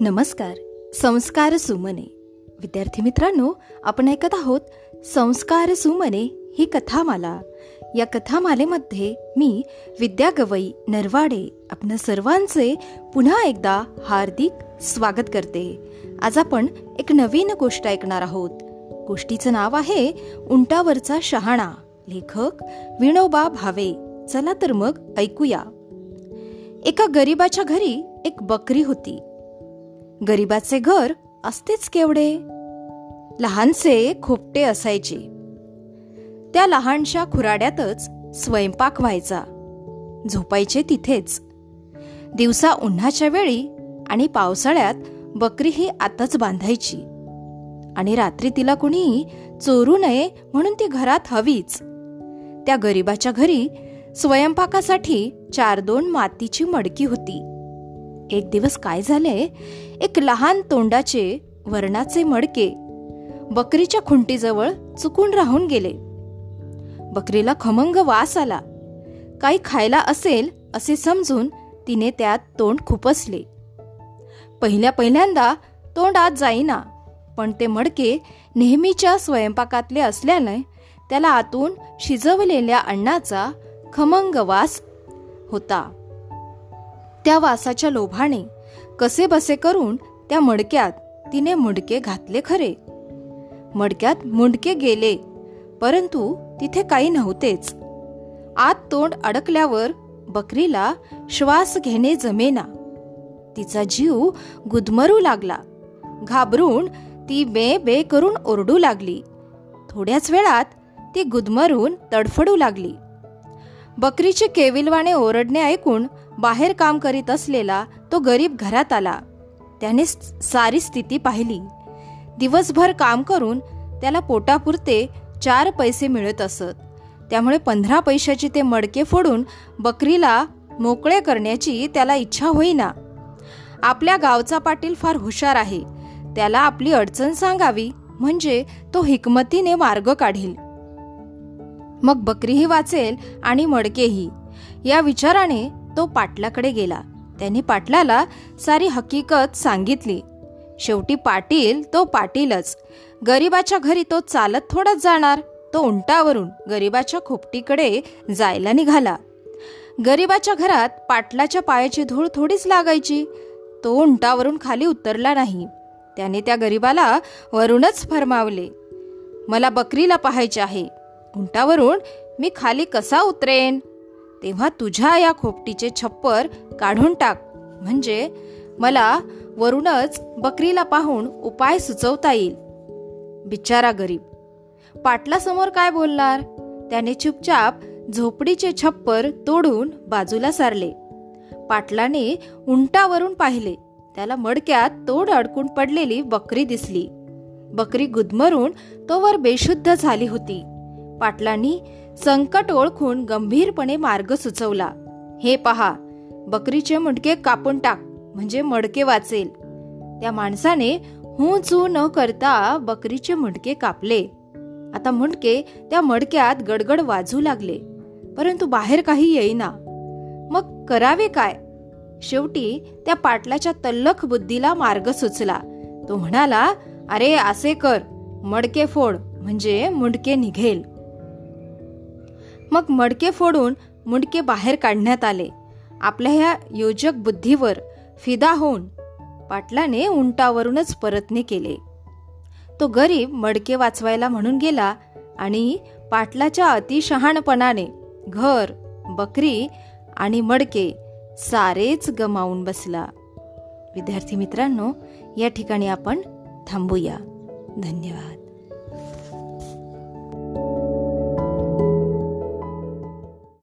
नमस्कार. संस्कार सुमने. विद्यार्थी मित्रांनो आपण ऐकत आहोत संस्कार सुमने ही कथामाला. या कथामालेमध्ये मी विद्या गवई नरवाडे आपण सर्वांचे पुन्हा एकदा हार्दिक स्वागत करते. आज आपण एक नवीन गोष्ट ऐकणार आहोत. गोष्टीचं नाव आहे उंटावरचा शहाणा. लेखक विणोबा भावे. चला तर मग ऐकूया. एका गरीबाच्या घरी एक बकरी होती. गरीबाचे घर असतेच केवढे? लहानसे खोपटे असायचे. त्या लहानशा खुराड्यातच स्वयंपाक व्हायचा. झोपायचे तिथेच. दिवसा उन्हाच्या वेळी आणि पावसाळ्यात बकरी ही आताच बांधायची. आणि रात्री तिला कुणी चोरू नये म्हणून ती घरात हवीच. त्या गरीबाच्या घरी स्वयंपाकासाठी चार दोन मातीची मडकी होती. एक दिवस काय झालंय एक लहान तोंडाचे वर्णाचे मडके बकरीच्या खुंटीजवळ चुकून राहून गेले. बकरीला खमंग वास आला. काही खायला असेल असे समजून तिने त्यात तोंड खुपसले. पहिल्या पहिल्यांदा तोंड आत जाईना पण ते मडके नेहमीच्या स्वयंपाकातले असल्याने त्याला आतून शिजवलेल्या अन्नाचा खमंग वास होता. त्या वासाच्या लोभाने कसे बसे करून त्या मडक्यात तिने मुंडके घातले खरे? मडक्यात मुंडके गेले परंतु तिथे काही नव्हतेच. आत तोंड अडकल्यावर बकरीला श्वास घेणे जमेना. तिचा जीव गुदमरू लागला. घाबरून ती बे बे करून ओरडू लागली. थोड्याच वेळात ती गुदमरून तडफडू लागली. बकरीचे केविलवाणे ओरडणे ऐकून बाहेर काम करीत असलेला तो गरीब घरात आला. त्याने सारी स्थिती पाहिली. दिवसभर काम करून त्याला पोटापुरते चार पैसे मिळत असत. त्यामुळे पंधरा पैशाची ते मडके फोडून बकरीला मोकळे करण्याची त्याला इच्छा होईना. आपल्या गावचा पाटील फार हुशार आहे. त्याला आपली अडचण सांगावी म्हणजे तो हिकमतीने मार्ग काढील. मग बकरीही वाचेल आणि मडकेही. या विचाराने तो पाटलाकडे गेला. त्याने पाटलाला सारी हकीकत सांगितली. शेवटी पाटील तो पाटीलच. गरीबाच्या घरी तो चालत थोडाच जाणार. तो उंटावरून गरीबाच्या खोपटीकडे जायला निघाला. गरीबाच्या घरात पाटलाच्या पायाची धूळ थोडीच लागायची. तो उंटावरून खाली उतरला नाही. त्याने त्या गरीबाला वरूनच फरमावले मला बकरीला पाहायचे आहे. उंटावरून मी खाली कसा उतरेन? तेव्हा तुझ्या या खोपटीचे छप्पर काढून टाक. म्हणजे मला वरूनच बकरीला पाहून उपाय सुचवता येईल. बिचारा गरीब. पाटलासमोर काय बोलणार? त्याने चुपचाप झोपडीचे छप्पर तोडून बाजूला सारले. पाटलाने उंटावरून पाहिले. त्याला मडक्यात तोड अडकून पडलेली बकरी दिसली. बकरी गुदमरून तोवर बेशुद्ध झाली होती. पाटलांनी संकट ओळखून गंभीरपणे मार्ग सुचवला. हे पहा बकरीचे मुंडके कापून टाक म्हणजे मडके वाचेल. त्या माणसाने हू चू न करता बकरीचे मुंडके कापले. आता मुंडके त्या मडक्यात गडगड वाजू लागले परंतु बाहेर काही येईना. मग करावे काय? शेवटी त्या पाटलाच्या तल्लख बुद्धीला मार्ग सुचला. तो म्हणाला अरे असे कर. मडके फोड म्हणजे मुंडके निघेल. मग मडके फोडून मुंडके बाहेर काढण्यात आले. आपल्या ह्या योजक बुद्धीवर फिदा होऊन पाटलाने उंटावरूनच परतने केले. तो गरीब मडके वाचवायला म्हणून गेला आणि पाटलाच्या अतिशहाणपणाने घर बकरी आणि मडके सारेच गमावून बसला. विद्यार्थी मित्रांनो या ठिकाणी आपण थांबूया. धन्यवाद.